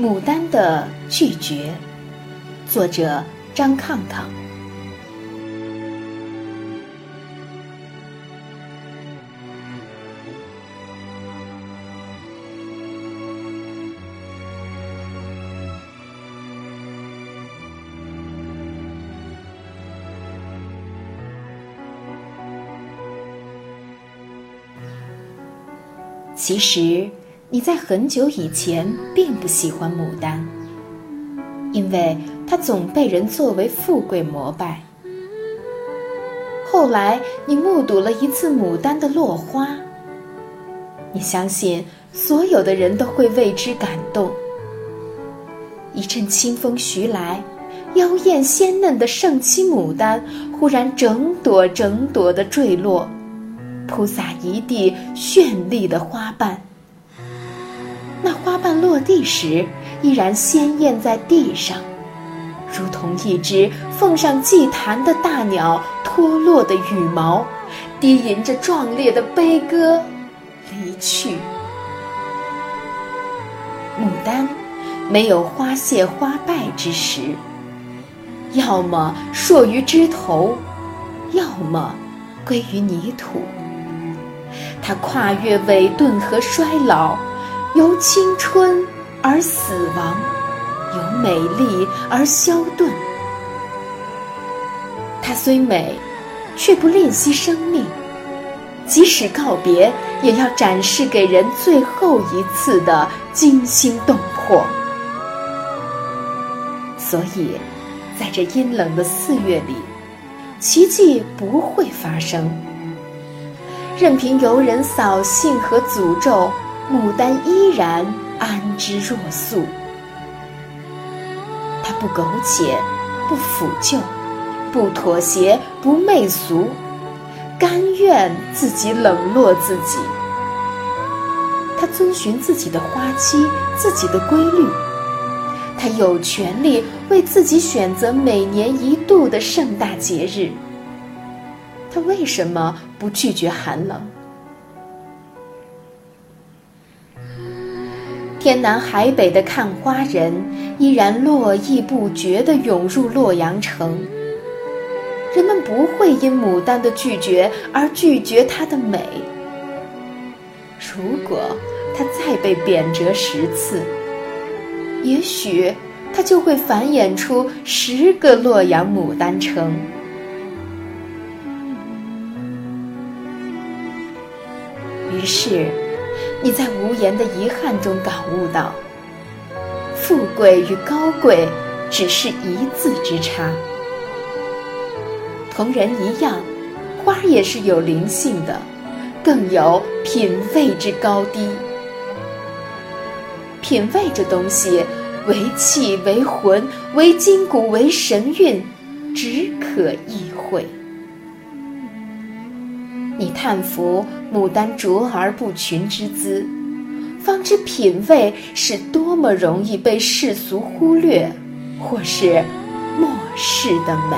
牡丹的拒绝，作者张抗抗。其实，你在很久以前并不喜欢牡丹，因为它总被人作为富贵膜拜。后来，你目睹了一次牡丹的落花，你相信所有的人都会为之感动。一阵清风徐来，妖艳鲜嫩的盛期牡丹忽然整朵整朵的坠落。铺洒一地绚丽的花瓣，落地时依然鲜艳在地上，如同一只奉上祭坛的大鸟脱落的羽毛，低吟着壮烈的悲歌离去。牡丹没有花谢花败之时，要么烁于枝头，要么归于泥土。它跨越萎顿和衰老，由青春而死亡，由美丽而消遁。它虽美，却不吝惜生命，即使告别，也要展示给人最后一次的惊心动魄。所以，在这阴冷的四月里，奇迹不会发生。任凭游人扫兴和诅咒，牡丹依然安之若素。它不苟且，不腐旧，不妥协，不媚俗，甘愿自己冷落自己。它遵循自己的花期，自己的规律。它有权利为自己选择每年一度的盛大节日。他为什么不拒绝寒冷？天南海北的看花人依然络绎不绝地涌入洛阳城。人们不会因牡丹的拒绝而拒绝它的美。如果它再被贬谪十次，也许它就会繁衍出十个洛阳牡丹城。于是，你在无言的遗憾中感悟到：富贵与高贵只是一字之差。同人一样，花也是有灵性的，更有品味之高低。品味这东西，为气为魂，为筋骨为神韵，只可意会。你叹服牡丹卓而不群之姿，方知品味是多么容易被世俗忽略，或是漠视的美。